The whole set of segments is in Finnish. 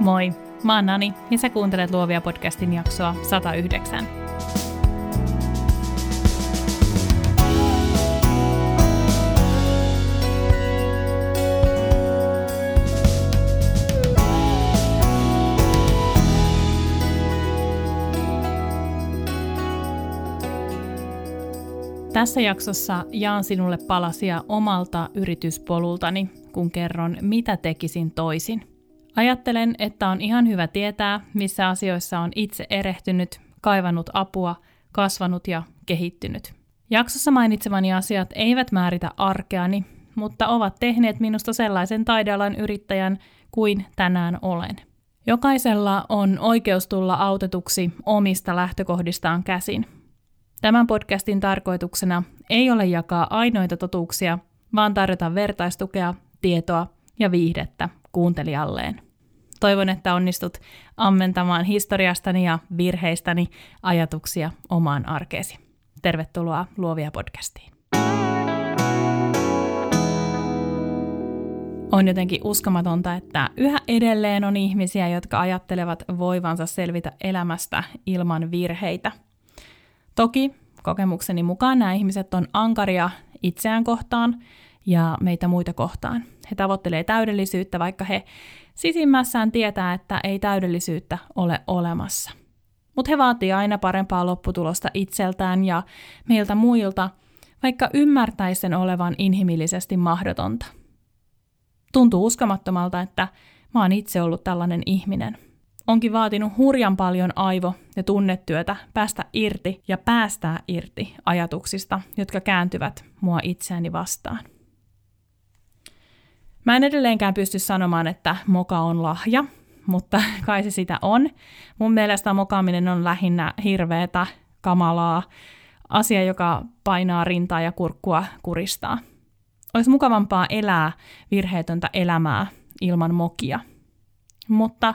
Moi, mä oon Nani ja sä kuuntelet Luovia podcastin jaksoa 109. Tässä jaksossa jaan sinulle palasia omalta yrityspolultani, kun kerron, mitä tekisin toisin – Ajattelen, että on ihan hyvä tietää, missä asioissa on itse erehtynyt, kaivannut apua, kasvanut ja kehittynyt. Jaksossa mainitsemani asiat eivät määritä arkeani, mutta ovat tehneet minusta sellaisen taidealan yrittäjän kuin tänään olen. Jokaisella on oikeus tulla autetuksi omista lähtökohdistaan käsin. Tämän podcastin tarkoituksena ei ole jakaa ainoita totuuksia, vaan tarjota vertaistukea, tietoa ja viihdettä kuuntelijalleen. Toivon, että onnistut ammentamaan historiastani ja virheistäni ajatuksia omaan arkeesi. Tervetuloa Luovia podcastiin. On jotenkin uskomatonta, että yhä edelleen on ihmisiä, jotka ajattelevat voivansa selvitä elämästä ilman virheitä. Toki kokemukseni mukaan nämä ihmiset on ankaria itseään kohtaan ja meitä muita kohtaan. He tavoittelee täydellisyyttä, vaikka he sisimmässään tietää, että ei täydellisyyttä ole olemassa. Mutta he vaatii aina parempaa lopputulosta itseltään ja meiltä muilta, vaikka ymmärtäisi sen olevan inhimillisesti mahdotonta. Tuntuu uskomattomalta, että mä oon itse ollut tällainen ihminen. Onkin vaatinut hurjan paljon aivo- ja tunnetyötä päästä irti ja päästää irti ajatuksista, jotka kääntyvät mua itseäni vastaan. Mä en edelleenkään pysty sanomaan, että moka on lahja, mutta kai se sitä on. Mun mielestä mokaaminen on lähinnä hirveetä, kamalaa, asia, joka painaa rintaa ja kurkkua kuristaa. Olisi mukavampaa elää virheetöntä elämää ilman mokia. Mutta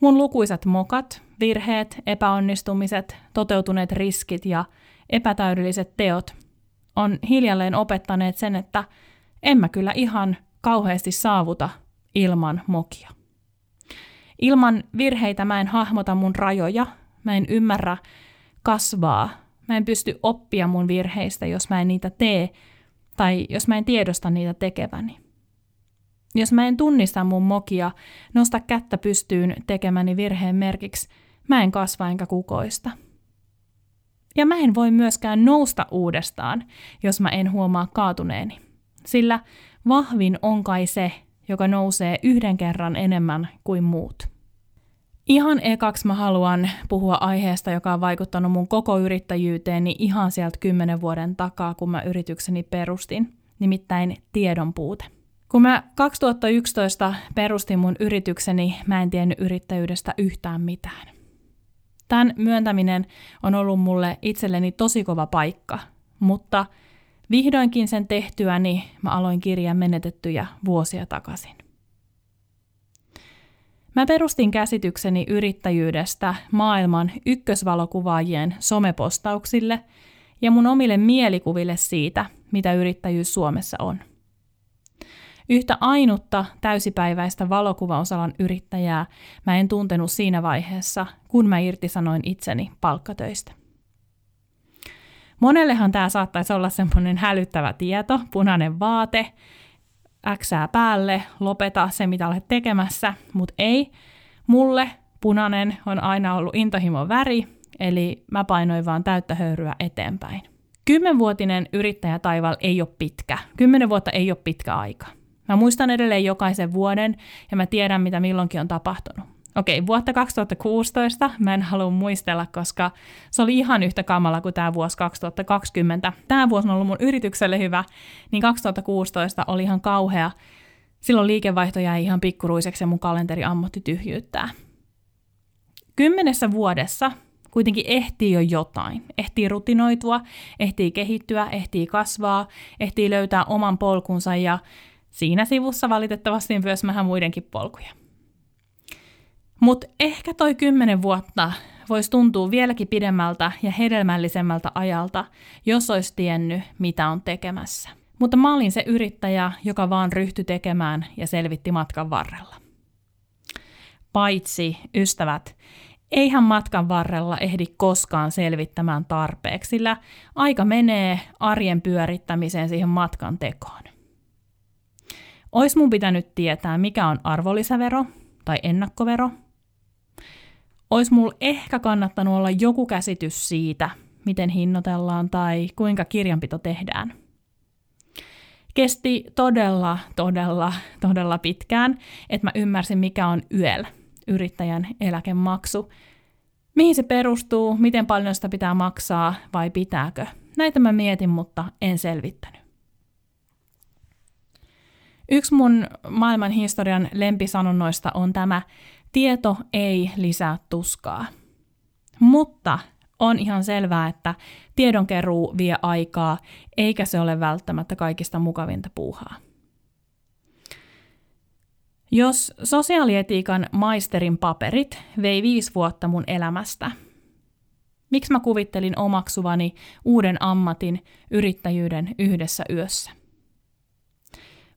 mun lukuisat mokat, virheet, epäonnistumiset, toteutuneet riskit ja epätäydelliset teot on hiljalleen opettaneet sen, että en mä kyllä ihan kauheasti saavuta ilman mokia. Ilman virheitä mä en hahmota mun rajoja, mä en ymmärrä kasvaa, mä en pysty oppia mun virheistä, jos mä en niitä tee tai jos mä en tiedosta niitä tekeväni. Jos mä en tunnista mun mokia, nosta kättä pystyyn tekemäni virheen merkiksi, mä en kasva enkä kukoista. Ja mä en voi myöskään nousta uudestaan, jos mä en huomaa kaatuneeni. Sillä vahvin on kai se, joka nousee yhden kerran enemmän kuin muut. Ihan ekaksi mä haluan puhua aiheesta, joka on vaikuttanut mun koko yrittäjyyteeni ihan sieltä kymmenen vuoden takaa, kun mä yritykseni perustin, nimittäin tiedon puute. Kun mä 2011 perustin mun yritykseni, mä en tiennyt yrittäjyydestä yhtään mitään. Tämän myöntäminen on ollut mulle itselleni tosi kova paikka, mutta – Vihdoinkin sen tehtyäni mä aloin kirjan menetettyjä vuosia takaisin. Mä perustin käsitykseni yrittäjyydestä maailman ykkösvalokuvaajien somepostauksille ja mun omille mielikuville siitä, mitä yrittäjyys Suomessa on. Yhtä ainutta täysipäiväistä valokuvaosalan yrittäjää mä en tuntenut siinä vaiheessa, kun mä irtisanoin itseni palkkatöistä. Monellehan tämä saattaisi olla semmoinen hälyttävä tieto, punainen vaate, äksää päälle, lopeta se, mitä olet tekemässä, mutta ei. Mulle punainen on aina ollut intohimon väri, eli mä painoin vaan täyttä höyryä eteenpäin. Kymmenvuotinen yrittäjätaival ei ole pitkä. Kymmenen vuotta ei ole pitkä aika. Mä muistan edelleen jokaisen vuoden ja mä tiedän, mitä milloinkin on tapahtunut. Okei, vuotta 2016 mä en halua muistella, koska se oli ihan yhtä kamala kuin tämä vuosi 2020. Tämä vuosi on ollut mun yritykselle hyvä, niin 2016 oli ihan kauhea. Silloin liikevaihto jäi ihan pikkuruiseksi ja mun kalenteri ammotti tyhjyyttää. Kymmenessä vuodessa kuitenkin ehtii jo jotain. Ehtii rutinoitua, ehtii kehittyä, ehtii kasvaa, ehtii löytää oman polkunsa ja siinä sivussa valitettavasti myös vähän muidenkin polkuja. Mutta ehkä toi kymmenen vuotta voisi tuntua vieläkin pidemmältä ja hedelmällisemmältä ajalta, jos olisi tiennyt, mitä on tekemässä. Mutta mä olin se yrittäjä, joka vaan ryhtyi tekemään ja selvitti matkan varrella. paitsi ystävät, eihän matkan varrella ehdi koskaan selvittämään tarpeeksi, sillä aika menee arjen pyörittämiseen siihen matkan tekoon. Ois mun pitänyt tietää, mikä on arvonlisävero tai ennakkovero. Ois mulla ehkä kannattanut olla joku käsitys siitä, miten hinnoitellaan tai kuinka kirjanpito tehdään. Kesti todella, todella, todella pitkään, että mä ymmärsin, mikä on YEL, yrittäjän eläkemaksu. Mihin se perustuu, miten paljon sitä pitää maksaa vai pitääkö. Näitä mä mietin, mutta en selvittänyt. Yksi mun maailman historian lempisanonnoista on tämä, tieto ei lisää tuskaa. Mutta on ihan selvää, että tiedonkeruu vie aikaa, eikä se ole välttämättä kaikista mukavinta puuhaa. Jos sosiaalietiikan maisterin paperit vei viisi vuotta mun elämästä, miksi mä kuvittelin omaksuvani uuden ammatin yrittäjyyden yhdessä yössä?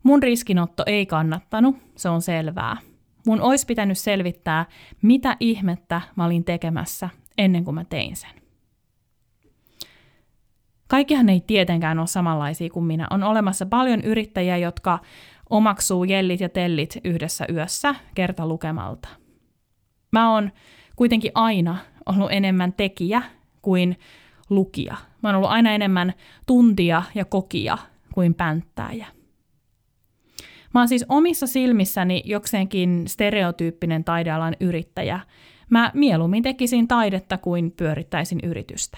Mun riskinotto ei kannattanut, se on selvää. Mun olisi pitänyt selvittää, mitä ihmettä mä olin tekemässä ennen kuin mä tein sen. Kaikkihan ei tietenkään ole samanlaisia kuin minä. On olemassa paljon yrittäjiä, jotka omaksuu jellit ja tellit yhdessä yössä kerta lukemalta. Mä oon kuitenkin aina ollut enemmän tekijä kuin lukija. Mä oon ollut aina enemmän tuntia ja kokia kuin pänttääjä. Mä oon siis omissa silmissäni jokseenkin stereotyyppinen taidealan yrittäjä. Mä mieluummin tekisin taidetta kuin pyörittäisin yritystä.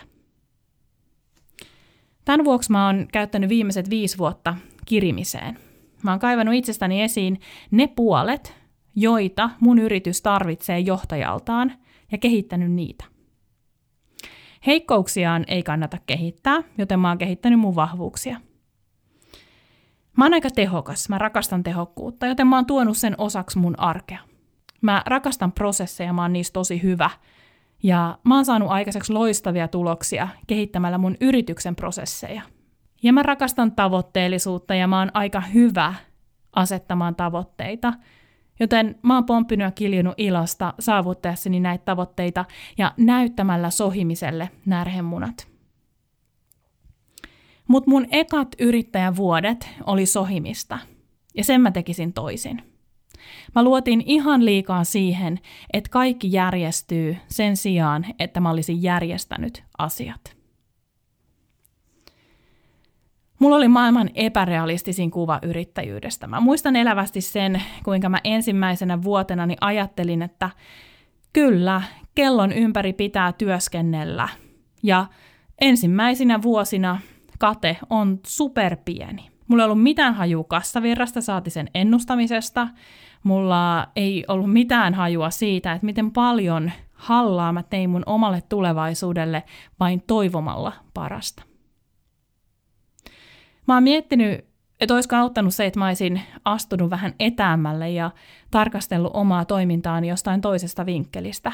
Tämän vuoksi mä oon käyttänyt viimeiset viisi vuotta kirimiseen. Mä oon kaivannut itsestäni esiin ne puolet, joita mun yritys tarvitsee johtajaltaan ja kehittänyt niitä. Heikkouksiaan ei kannata kehittää, joten mä oon kehittänyt mun vahvuuksia. Mä oon aika tehokas, mä rakastan tehokkuutta, joten mä oon tuonut sen osaksi mun arkea. Mä rakastan prosesseja, mä oon niistä tosi hyvä – ja mä oon saanut aikaiseksi loistavia tuloksia kehittämällä mun yrityksen prosesseja. Ja mä rakastan tavoitteellisuutta ja mä oon aika hyvä asettamaan tavoitteita. Joten mä oon pomppinut ja kiljunut ilosta saavuttaessani näitä tavoitteita ja näyttämällä sohimiselle närhemunat. Mutta mun ekat yrittäjävuodet oli sohimista, ja sen mä tekisin toisin. Mä luotin ihan liikaa siihen, että kaikki järjestyy sen sijaan, että mä olisin järjestänyt asiat. Mulla oli maailman epärealistisin kuva yrittäjyydestä. Mä muistan elävästi sen, kuinka mä ensimmäisenä vuotenani ajattelin, että kyllä, kellon ympäri pitää työskennellä. Ja ensimmäisinä vuosina kate on superpieni. Mulla ei ollut mitään hajua kassavirrasta, saati sen ennustamisesta. Mulla ei ollut mitään hajua siitä, että miten paljon hallaa mä tein mun omalle tulevaisuudelle vain toivomalla parasta. Mä oon miettinyt, että olisiko auttanut se, että mä olisin astunut vähän etäämmälle ja tarkastellut omaa toimintaani jostain toisesta vinkkelistä.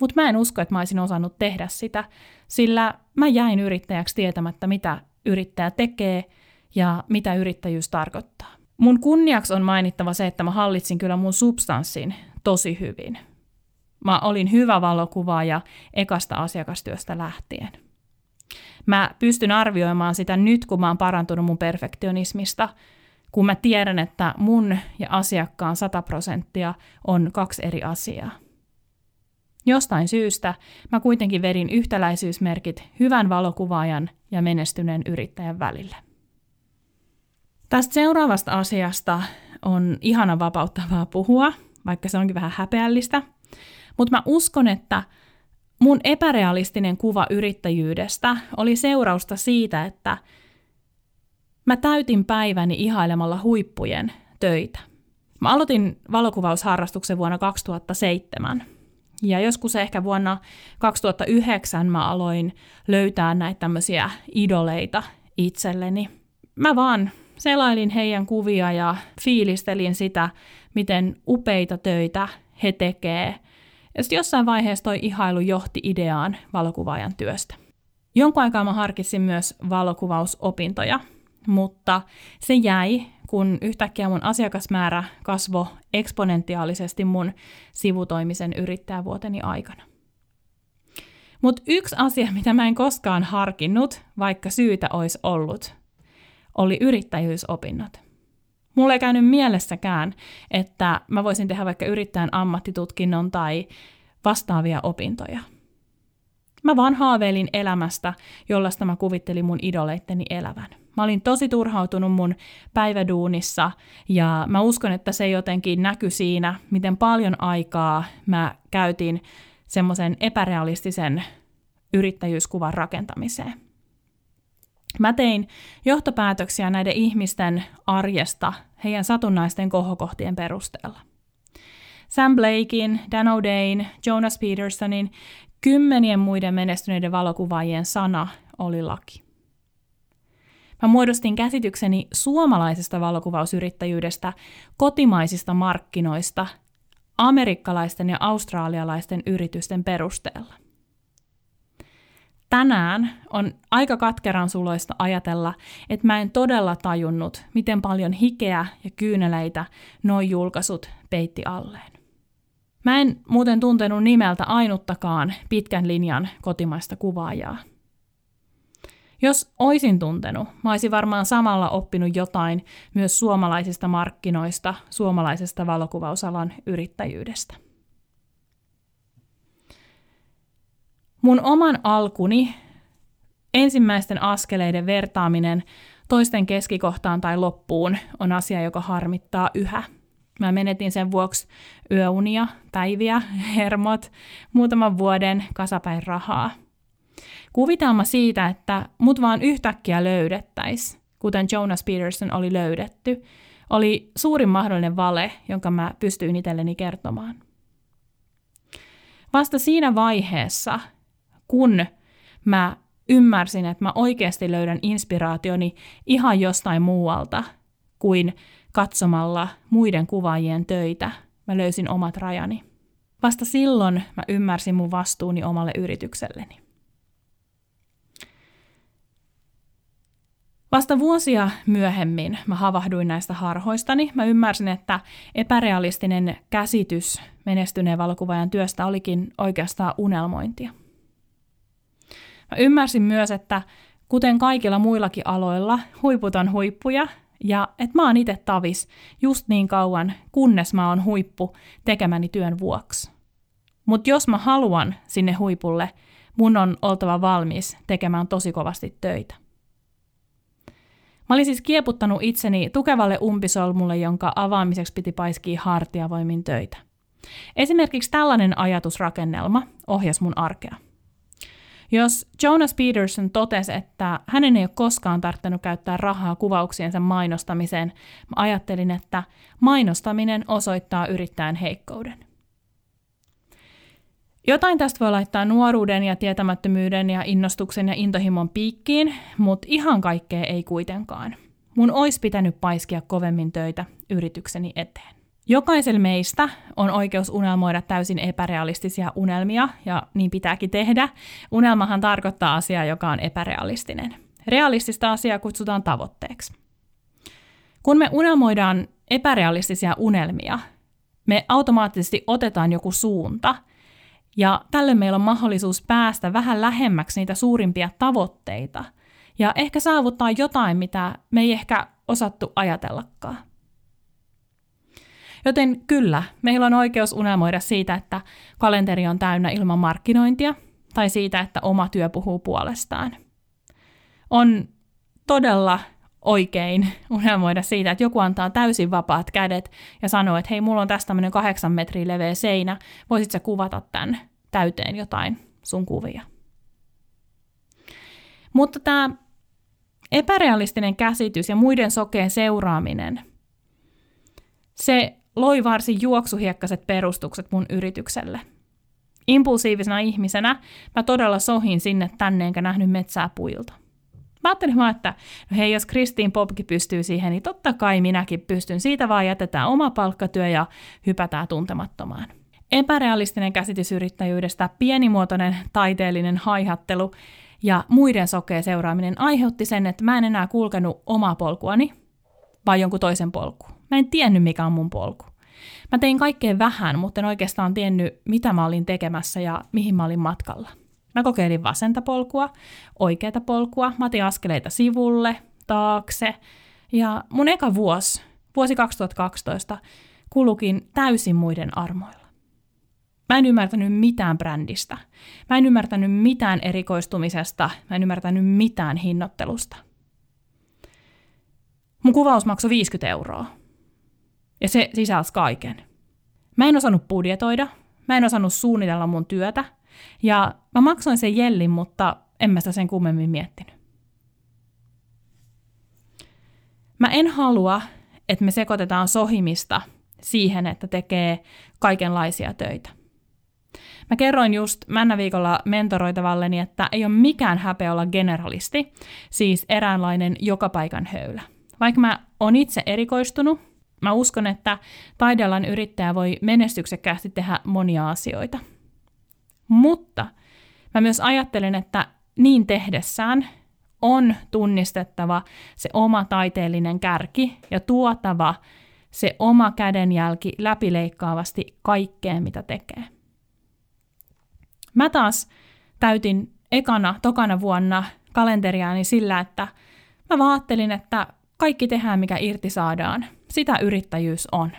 Mutta mä en usko, että mä olisin osannut tehdä sitä, sillä mä jäin yrittäjäksi tietämättä, mitä yrittäjä tekee ja mitä yrittäjyys tarkoittaa. Mun kunniaksi on mainittava se, että mä hallitsin kyllä mun substanssin tosi hyvin. Mä olin hyvä valokuvaaja ekasta asiakastyöstä lähtien. Mä pystyn arvioimaan sitä nyt, kun mä oon parantunut mun perfektionismista, kun mä tiedän, että mun ja asiakkaan 100 prosenttia on kaksi eri asiaa. Jostain syystä mä kuitenkin vedin yhtäläisyysmerkit hyvän valokuvaajan ja menestyneen yrittäjän välille. Tästä seuraavasta asiasta on ihana vapauttavaa puhua, vaikka se onkin vähän häpeällistä. Mutta mä uskon, että mun epärealistinen kuva yrittäjyydestä oli seurausta siitä, että mä täytin päiväni ihailemalla huippujen töitä. Mä aloitin valokuvausharrastuksen vuonna 2007. Ja joskus ehkä vuonna 2009 mä aloin löytää näitä tämmöisiä idoleita itselleni. Mä vaan selailin heidän kuvia ja fiilistelin sitä, miten upeita töitä he tekee. Ja sitten jossain vaiheessa toi ihailu johti ideaan valokuvaajan työstä. Jonkun aikaa mä harkitsin myös valokuvausopintoja, mutta se jäi, kun yhtäkkiä mun asiakasmäärä kasvoi eksponentiaalisesti mun sivutoimisen yrittäjävuoteni aikana. Mutta yksi asia, mitä mä en koskaan harkinnut, vaikka syytä olisi ollut, oli yrittäjyysopinnot. Mulla ei käynyt mielessäkään, että mä voisin tehdä vaikka yrittäjän ammattitutkinnon tai vastaavia opintoja. Mä vaan haaveilin elämästä, jollaista mä kuvittelin mun idoleitteni elävän. Mä olin tosi turhautunut mun päiväduunissa ja mä uskon, että se jotenkin näkyi siinä, miten paljon aikaa mä käytin semmoisen epärealistisen yrittäjyyskuvan rakentamiseen. Mä tein johtopäätöksiä näiden ihmisten arjesta heidän satunnaisten kohokohtien perusteella. Sam Blakein, Dan O'Dain, Jonas Petersonin, kymmenien muiden menestyneiden valokuvaajien sana oli laki. Mä muodostin käsitykseni suomalaisesta valokuvausyrittäjyydestä, kotimaisista markkinoista, amerikkalaisten ja australialaisten yritysten perusteella. Tänään on aika katkeran suloista ajatella, että mä en todella tajunnut, miten paljon hikeä ja kyyneleitä nuo julkaisut peitti alleen. Mä en muuten tuntenut nimeltä ainuttakaan pitkän linjan kotimaista kuvaajaa. Jos oisin tuntenut, mä olisin varmaan samalla oppinut jotain myös suomalaisista markkinoista, suomalaisesta valokuvausalan yrittäjyydestä. Mun oman alkuni, ensimmäisten askeleiden vertaaminen toisten keskikohtaan tai loppuun on asia, joka harmittaa yhä. Mä menetin sen vuoksi yöunia, päiviä, hermot, muutaman vuoden kasapäin rahaa. Kuvitelma siitä, että mut vaan yhtäkkiä löydettäisiin, kuten Jonas Peterson oli löydetty, oli suurin mahdollinen vale, jonka mä pystyin itselleni kertomaan. Vasta siinä vaiheessa, kun mä ymmärsin, että mä oikeasti löydän inspiraationi ihan jostain muualta kuin katsomalla muiden kuvaajien töitä, mä löysin omat rajani. Vasta silloin mä ymmärsin mun vastuuni omalle yritykselleni. Vasta vuosia myöhemmin mä havahduin näistä harhoistani. Mä ymmärsin, että epärealistinen käsitys menestyneen valokuvaajan työstä olikin oikeastaan unelmointia. Mä ymmärsin myös, että kuten kaikilla muillakin aloilla, huiput on huippuja ja että mä oon itse tavis just niin kauan, kunnes mä oon huippu tekemäni työn vuoksi. Mutta jos mä haluan sinne huipulle, mun on oltava valmis tekemään tosi kovasti töitä. Mä olin siis kieputtanut itseni tukevalle umpisolmulle, jonka avaamiseksi piti paiskia hartiavoimin töitä. Esimerkiksi tällainen ajatusrakennelma ohjasi mun arkea. Jos Jonas Peterson totesi, että hänen ei ole koskaan tarvinnut käyttää rahaa kuvauksiensa mainostamiseen, mä ajattelin, että mainostaminen osoittaa yrittäjän heikkouden. Jotain tästä voi laittaa nuoruuden ja tietämättömyyden ja innostuksen ja intohimon piikkiin, mutta ihan kaikkea ei kuitenkaan. Mun olisi pitänyt paiskia kovemmin töitä yritykseni eteen. Jokaisella meistä on oikeus unelmoida täysin epärealistisia unelmia, ja niin pitääkin tehdä. Unelmahan tarkoittaa asiaa, joka on epärealistinen. Realistista asiaa kutsutaan tavoitteeksi. Kun me unelmoidaan epärealistisia unelmia, me automaattisesti otetaan joku suunta, ja tälle meillä on mahdollisuus päästä vähän lähemmäksi niitä suurimpia tavoitteita, ja ehkä saavuttaa jotain, mitä me ei ehkä osattu ajatellakaan. Joten kyllä, meillä on oikeus unelmoida siitä, että kalenteri on täynnä ilman markkinointia, tai siitä, että oma työ puhuu puolestaan. On todella oikein unelmoida siitä, että joku antaa täysin vapaat kädet ja sanoo, että hei, mulla on tästä tämmöinen kahdeksan metriä leveä seinä, voisit sä kuvata tämän täyteen jotain sun kuvia. Mutta tämä epärealistinen käsitys ja muiden sokeen seuraaminen, se loi varsin juoksuhiekkaset perustukset mun yritykselle. Impulsiivisena ihmisenä mä todella sohin sinne tänne enkä nähnyt metsää puilta. Mä ajattelin vaan, että no hei, jos Kristiin Popki pystyy siihen, niin totta kai minäkin pystyn. Siitä vaan jätetään oma palkkatyö ja hypätään tuntemattomaan. Epärealistinen käsitys yrittäjyydestä, pienimuotoinen taiteellinen haihattelu ja muiden sokea seuraaminen aiheutti sen, että mä en enää kulkenut omaa polkuani, vai jonkun toisen polku. Mä en tiennyt, mikä on mun polku. Mä tein kaikkeen vähän, mutta en oikeastaan tiennyt, mitä mä olin tekemässä ja mihin mä olin matkalla. Mä kokeilin vasenta polkua, oikeata polkua, mä otin askeleita sivulle, taakse. Ja mun eka vuosi, vuosi 2012, kulukin täysin muiden armoilla. Mä en ymmärtänyt mitään brändistä. Mä en ymmärtänyt mitään erikoistumisesta. Mä en ymmärtänyt mitään hinnoittelusta. Mun kuvaus maksoi 50 euroa. Ja se sisälsi kaiken. Mä en osannut budjetoida. Mä en osannut suunnitella mun työtä. Ja mä maksoin sen jellin, mutta en mä sitä sen kummemmin miettinyt. Mä en halua, että me sekoitetaan sohimista siihen, että tekee kaikenlaisia töitä. Mä kerroin just männä viikolla mentoroitavalleni, että ei ole mikään häpeä olla generalisti, siis eräänlainen joka paikan höylä. Vaikka mä oon itse erikoistunut, mä uskon, että taidealan yrittäjä voi menestyksekkäästi tehdä monia asioita. Mutta mä myös ajattelen, että niin tehdessään on tunnistettava se oma taiteellinen kärki ja tuotava se oma kädenjälki läpileikkaavasti kaikkeen, mitä tekee. Mä taas täytin ekana, tokana vuonna kalenteriaani sillä, että mä vaattelin, että kaikki tehdään, mikä irti saadaan. Sitä yrittäjyys on.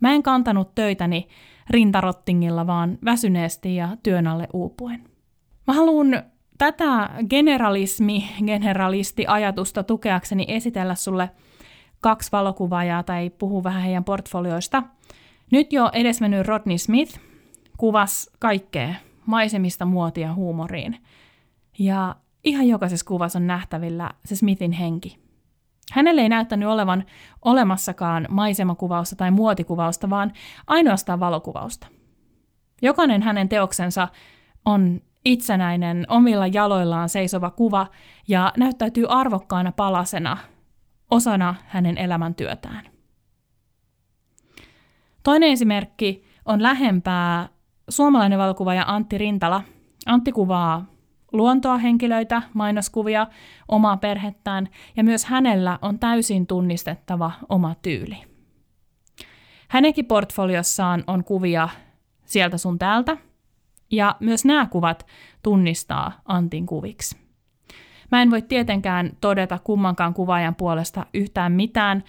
Mä en kantanut töitäni rintarottingilla, vaan väsyneesti ja työn alle uupuen. Mä haluan tätä generalismi, generalisti-ajatusta tukeakseni esitellä sulle kaksi valokuvaajaa tai puhua vähän heidän portfolioista. Nyt jo edesmennyt Rodney Smith kuvasi kaikkea maisemista muotia huumoriin. Ja ihan jokaisessa kuvassa on nähtävillä se Smithin henki. Hänelle ei näyttänyt olevan olemassakaan maisemakuvausta tai muotikuvausta, vaan ainoastaan valokuvausta. Jokainen hänen teoksensa on itsenäinen, omilla jaloillaan seisova kuva ja näyttäytyy arvokkaana palasena, osana hänen elämäntyötään. Toinen esimerkki on lähempää suomalainen valokuvaaja Antti Rintala. Antti kuvaa luontoa, henkilöitä, mainoskuvia, omaa perhettään ja myös hänellä on täysin tunnistettava oma tyyli. Hänenkin portfoliossaan on kuvia sieltä sun täältä, ja myös nämä kuvat tunnistaa Antin kuviksi. Mä en voi tietenkään todeta kummankaan kuvaajan puolesta yhtään mitään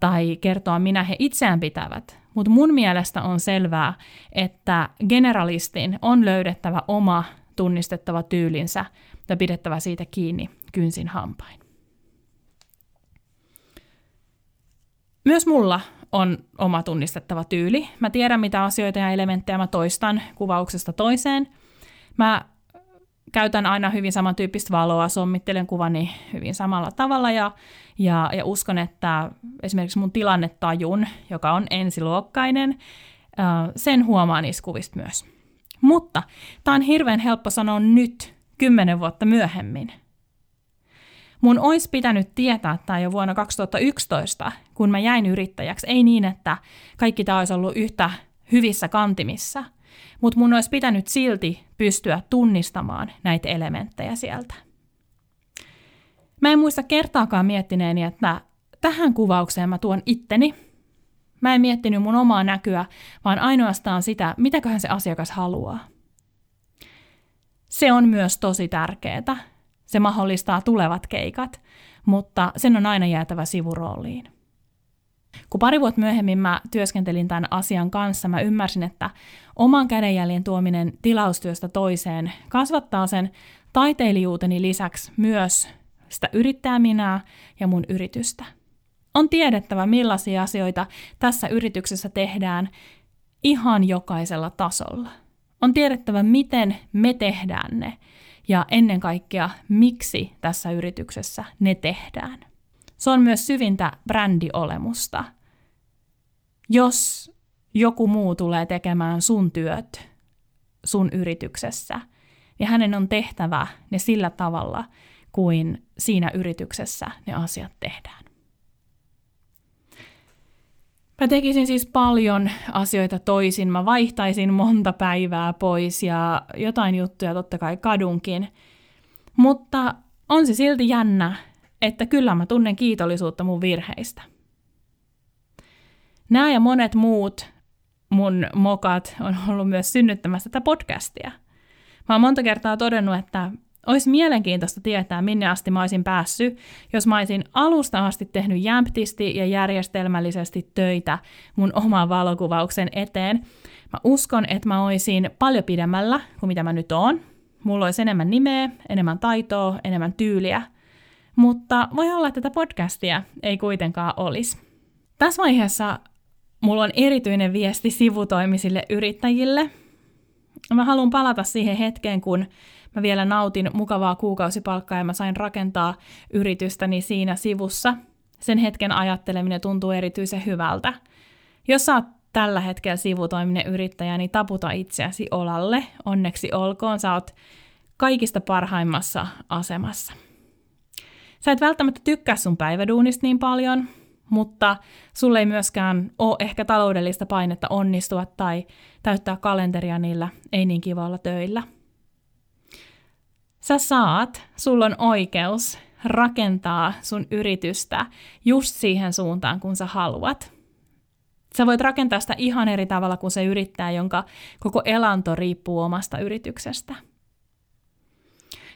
tai kertoa, minä he itseään pitävät, mutta mun mielestä on selvää, että generalistin on löydettävä oma tunnistettava tyylinsä ja pidettävä siitä kiinni kynsin hampain. Myös mulla on oma tunnistettava tyyli. Mä tiedän, mitä asioita ja elementtejä mä toistan kuvauksesta toiseen. Mä käytän aina hyvin samantyyppistä valoa, sommittelen kuvani hyvin samalla tavalla ja, ja, ja uskon, että esimerkiksi mun tilannetajun, joka on ensiluokkainen, sen huomaa niistä kuvista myös. Mutta tämä on hirveän helppo sanoa nyt, kymmenen vuotta myöhemmin. Mun olisi pitänyt tietää tämä jo vuonna 2011, kun mä jäin yrittäjäksi. Ei niin, että kaikki tämä olisi ollut yhtä hyvissä kantimissa, mutta mun olisi pitänyt silti pystyä tunnistamaan näitä elementtejä sieltä. Mä en muista kertaakaan miettineeni, että tähän kuvaukseen mä tuon itteni. Mä en miettinyt mun omaa näkyä, vaan ainoastaan sitä, mitäköhän se asiakas haluaa. Se on myös tosi tärkeää. Se mahdollistaa tulevat keikat, mutta sen on aina jäätävä sivurooliin. Kun pari vuotta myöhemmin mä työskentelin tämän asian kanssa, mä ymmärsin, että oman kädenjäljen tuominen tilaustyöstä toiseen kasvattaa sen taiteilijuuteni lisäksi myös sitä yrittäjäminää ja mun yritystä. On tiedettävä, millaisia asioita tässä yrityksessä tehdään ihan jokaisella tasolla. On tiedettävä, miten me tehdään ne ja ennen kaikkea, miksi tässä yrityksessä ne tehdään. Se on myös syvintä brändiolemusta. Jos joku muu tulee tekemään sun työt sun yrityksessä, niin hänen on tehtävä ne sillä tavalla, kuin siinä yrityksessä ne asiat tehdään. Mä tekisin siis paljon asioita toisin. Mä vaihtaisin monta päivää pois ja jotain juttuja totta kai kadunkin. Mutta on se silti jännä, että kyllä mä tunnen kiitollisuutta mun virheistä. Nämä ja monet muut mun mokat on ollut myös synnyttämässä tätä podcastia. Mä oon monta kertaa todennut, että olisi mielenkiintoista tietää, minne asti mä olisin päässyt, jos mä olisin alusta asti tehnyt jämptisti ja järjestelmällisesti töitä mun oman valokuvauksen eteen. Mä uskon, että mä olisin paljon pidemmällä kuin mitä mä nyt oon. Mulla olisi enemmän nimeä, enemmän taitoa, enemmän tyyliä. Mutta voi olla, että tätä podcastia ei kuitenkaan olisi. Tässä vaiheessa mulla on erityinen viesti sivutoimisille yrittäjille. Mä haluan palata siihen hetkeen, kun mä vielä nautin mukavaa kuukausipalkkaa ja mä sain rakentaa yritystäni siinä sivussa. Sen hetken ajatteleminen tuntuu erityisen hyvältä. Jos sä oot tällä hetkellä sivutoiminen yrittäjä, niin taputa itseäsi olalle. Onneksi olkoon, sä oot kaikista parhaimmassa asemassa. Sä et välttämättä tykkää sun päiväduunista niin paljon, mutta sulle ei myöskään ole ehkä taloudellista painetta onnistua tai täyttää kalenteria niillä ei niin kivoilla töillä. Sä saat, sulla on oikeus rakentaa sun yritystä just siihen suuntaan, kun sä haluat. Sä voit rakentaa sitä ihan eri tavalla kuin se yrittää, jonka koko elanto riippuu omasta yrityksestä.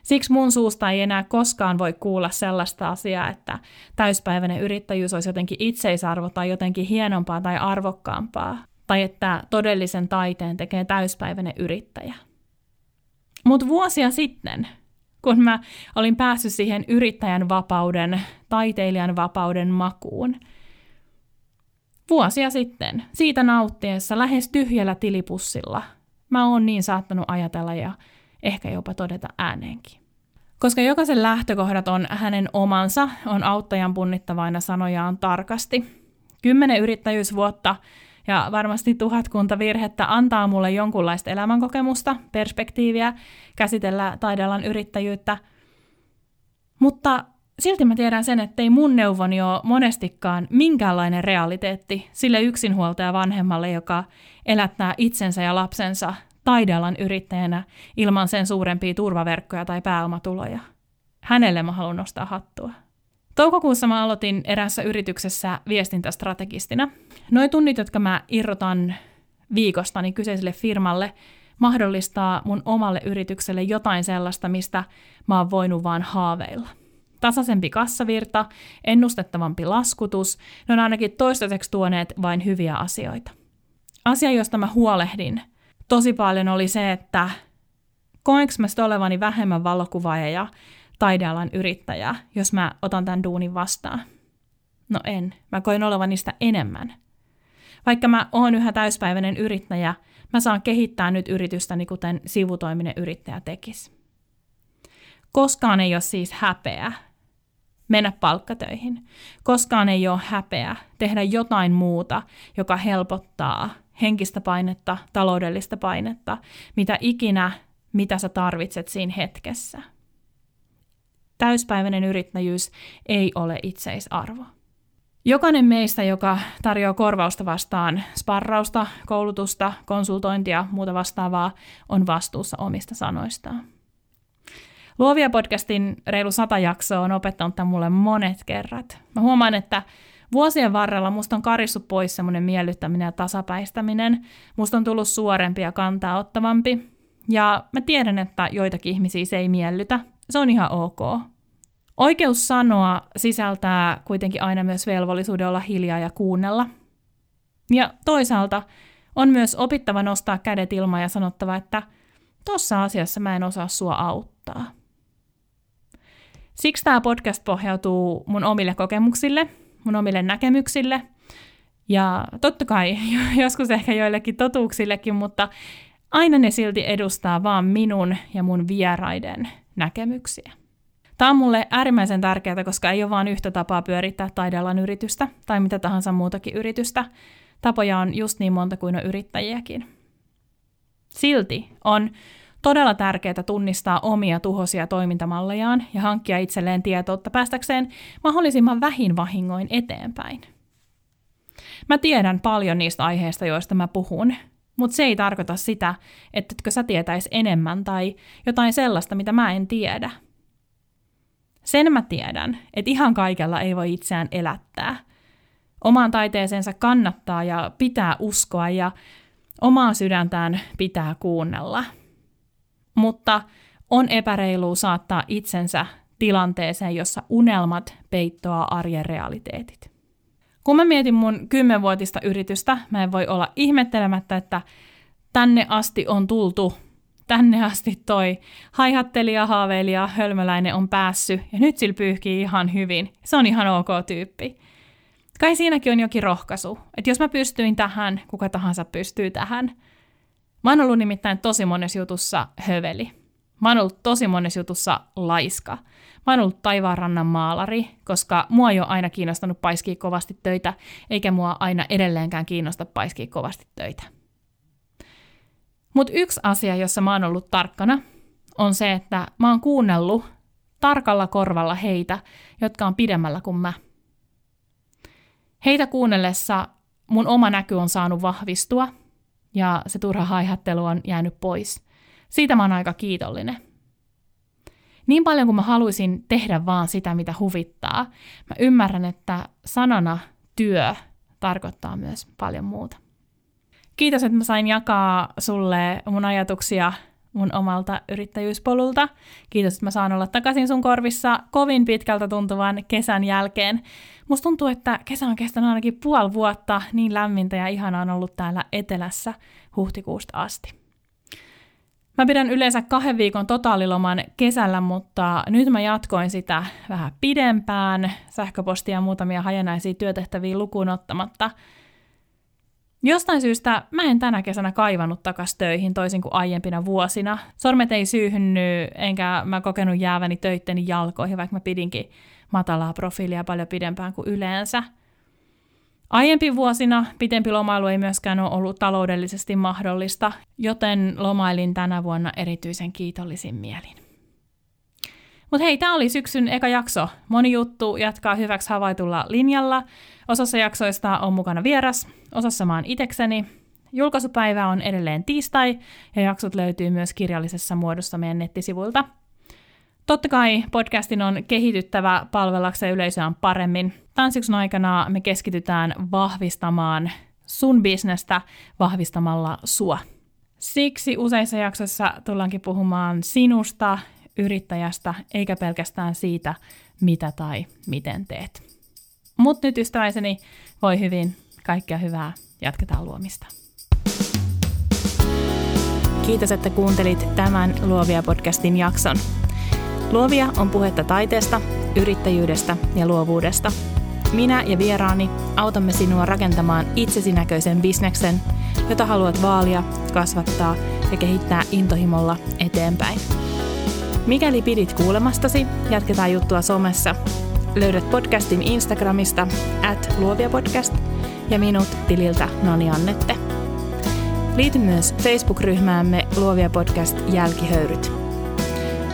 Siksi mun suusta ei enää koskaan voi kuulla sellaista asiaa, että täyspäiväinen yrittäjyys olisi jotenkin itseisarvo tai jotenkin hienompaa tai arvokkaampaa, tai että todellisen taiteen tekee täyspäiväinen yrittäjä. Mutta vuosia sitten, kun mä olin päässyt siihen yrittäjän vapauden, taiteilijan vapauden makuun, vuosia sitten, siitä nauttiessa lähes tyhjällä tilipussilla, mä oon niin saattanut ajatella ja ehkä jopa todeta ääneenkin. Koska jokaisen lähtökohdat on hänen omansa, on auttajan punnittavaina sanojaan tarkasti. Kymmenen yrittäjyysvuotta ja varmasti tuhatkunta virhettä antaa mulle jonkunlaista elämänkokemusta, perspektiiviä, käsitellä taidealan yrittäjyyttä. Mutta silti mä tiedän sen, että ei mun neuvoni ole monestikaan minkäänlainen realiteetti sille yksinhuoltaja vanhemmalle, joka elättää itsensä ja lapsensa taidealan yrittäjänä ilman sen suurempia turvaverkkoja tai pääomatuloja. Hänelle mä haluan nostaa hattua. Toukokuussa mä aloitin erässä yrityksessä viestintästrategistina. Noin tunnit, jotka mä irrotan viikostani kyseiselle firmalle, mahdollistaa mun omalle yritykselle jotain sellaista, mistä mä oon voinut vaan haaveilla. Tasaisempi kassavirta, ennustettavampi laskutus, ne on ainakin toistaiseksi tuoneet vain hyviä asioita. Asia, josta mä huolehdin tosi paljon oli se, että koenko mä olevani vähemmän valokuvaaja ja taidealan yrittäjä, jos mä otan tämän duunin vastaan? No en. Mä koin olevani sitä enemmän. Vaikka mä oon yhä täyspäiväinen yrittäjä, mä saan kehittää nyt yritystäni kuten sivutoiminen yrittäjä tekisi. Koskaan ei ole siis häpeä mennä palkkatöihin. Koskaan ei ole häpeä tehdä jotain muuta, joka helpottaa henkistä painetta, taloudellista painetta, mitä ikinä, mitä sä tarvitset siinä hetkessä. Täyspäiväinen yrittäjyys ei ole itseisarvo. Jokainen meistä, joka tarjoaa korvausta vastaan sparrausta, koulutusta, konsultointia, muuta vastaavaa, on vastuussa omista sanoistaan. Luovia podcastin reilu sata jaksoa on opettanut tämän mulle monet kerrat. Mä huomaan, että vuosien varrella musta on karissut pois semmoinen miellyttäminen ja tasapäistäminen. Musta on tullut suorempi ja kantaa ottavampi. Ja mä tiedän, että joitakin ihmisiä se ei miellytä. Se on ihan ok. Oikeus sanoa sisältää kuitenkin aina myös velvollisuuden olla hiljaa ja kuunnella. Ja toisaalta on myös opittava nostaa kädet ilmaan ja sanottava, että tuossa asiassa mä en osaa sua auttaa. Siksi tämä podcast pohjautuu mun omille kokemuksille, mun omille näkemyksille ja totta kai joskus ehkä joillekin totuuksillekin, mutta aina ne silti edustaa vaan minun ja mun vieraiden näkemyksiä. Tämä on mulle äärimmäisen tärkeää, koska ei ole vain yhtä tapaa pyörittää taidealan yritystä tai mitä tahansa muutakin yritystä. Tapoja on just niin monta kuin on yrittäjiäkin. Silti on todella tärkeää tunnistaa omia tuhoisia toimintamallejaan ja hankkia itselleen tietoutta päästäkseen mahdollisimman vähin vahingoin eteenpäin. Mä tiedän paljon niistä aiheista, joista mä puhun, mutta se ei tarkoita sitä, että sä tietäis enemmän tai jotain sellaista, mitä mä en tiedä. Sen mä tiedän, että ihan kaikella ei voi itseään elättää. Omaan taiteeseensa kannattaa ja pitää uskoa ja omaa sydäntään pitää kuunnella. Mutta on epäreilu saattaa itsensä tilanteeseen, jossa unelmat peittoaa arjen realiteetit. Kun mä mietin mun kymmenvuotista yritystä, mä en voi olla ihmettelemättä, että tänne asti on tultu, tänne asti toi haihattelija, haaveilija, hölmöläinen on päässyt ja nyt sillä pyyhkii ihan hyvin. Se on ihan ok tyyppi. Kai siinäkin on jokin rohkaisu, että jos mä pystyin tähän, kuka tahansa pystyy tähän. Mä oon ollut nimittäin tosi monessa jutussa höveli. Mä oon ollut tosi monessa jutussa laiska. Mä oon ollut taivaanrannan maalari, koska mua ei ole aina kiinnostanut paiskia kovasti töitä, eikä mua aina edelleenkään kiinnosta paiskia kovasti töitä. Mutta yksi asia, jossa mä oon ollut tarkkana, on se, että mä oon kuunnellut tarkalla korvalla heitä, jotka on pidemmällä kuin mä. Heitä kuunnellessa mun oma näky on saanut vahvistua ja se turha haihattelu on jäänyt pois. Siitä mä oon aika kiitollinen. Niin paljon kuin mä haluaisin tehdä vaan sitä, mitä huvittaa, mä ymmärrän, että sanana työ tarkoittaa myös paljon muuta. Kiitos, että mä sain jakaa sulle mun ajatuksia mun omalta yrittäjyyspolulta. Kiitos, että mä saan olla takaisin sun korvissa kovin pitkältä tuntuvan kesän jälkeen. Musta tuntuu, että kesä on kestänyt ainakin puoli vuotta, niin lämmintä ja ihanaa on ollut täällä etelässä huhtikuusta asti. Mä pidän yleensä kahden viikon totaaliloman kesällä, mutta nyt mä jatkoin sitä vähän pidempään, sähköpostia ja muutamia hajanaisia työtehtäviä lukuun ottamatta. Jostain syystä mä en tänä kesänä kaivannut takas töihin toisin kuin aiempina vuosina. Sormet ei syyhynny, enkä mä kokenut jääväni töitteni jalkoihin, vaikka mä pidinkin matalaa profiilia paljon pidempään kuin yleensä – Aiempi vuosina pitempi lomailu ei myöskään ole ollut taloudellisesti mahdollista, joten lomailin tänä vuonna erityisen kiitollisin mielin. Mutta hei, tämä oli syksyn eka jakso. Moni juttu jatkaa hyväksi havaitulla linjalla. Osassa jaksoista on mukana vieras, osassa maan itekseni. Julkaisupäivä on edelleen tiistai ja jaksot löytyy myös kirjallisessa muodossa meidän nettisivuilta – Totta kai podcastin on kehityttävä palvellakseen yleisöään paremmin. Tämän syksyn aikana me keskitytään vahvistamaan sun bisnestä vahvistamalla sua. Siksi useissa jaksoissa tullaankin puhumaan sinusta, yrittäjästä, eikä pelkästään siitä, mitä tai miten teet. Mutta nyt ystäväiseni, voi hyvin, kaikkea hyvää, jatketaan luomista. Kiitos, että kuuntelit tämän Luovia podcastin jakson. Luovia on puhetta taiteesta, yrittäjyydestä ja luovuudesta. Minä ja vieraani autamme sinua rakentamaan itsesinäköisen bisneksen, jota haluat vaalia, kasvattaa ja kehittää intohimolla eteenpäin. Mikäli pidit kuulemastasi, jatketaan juttua somessa. Löydät podcastin Instagramista at luoviapodcast ja minut tililtä Noni Annette. Liity myös Facebook-ryhmäämme Luovia podcast Jälkihöyryt.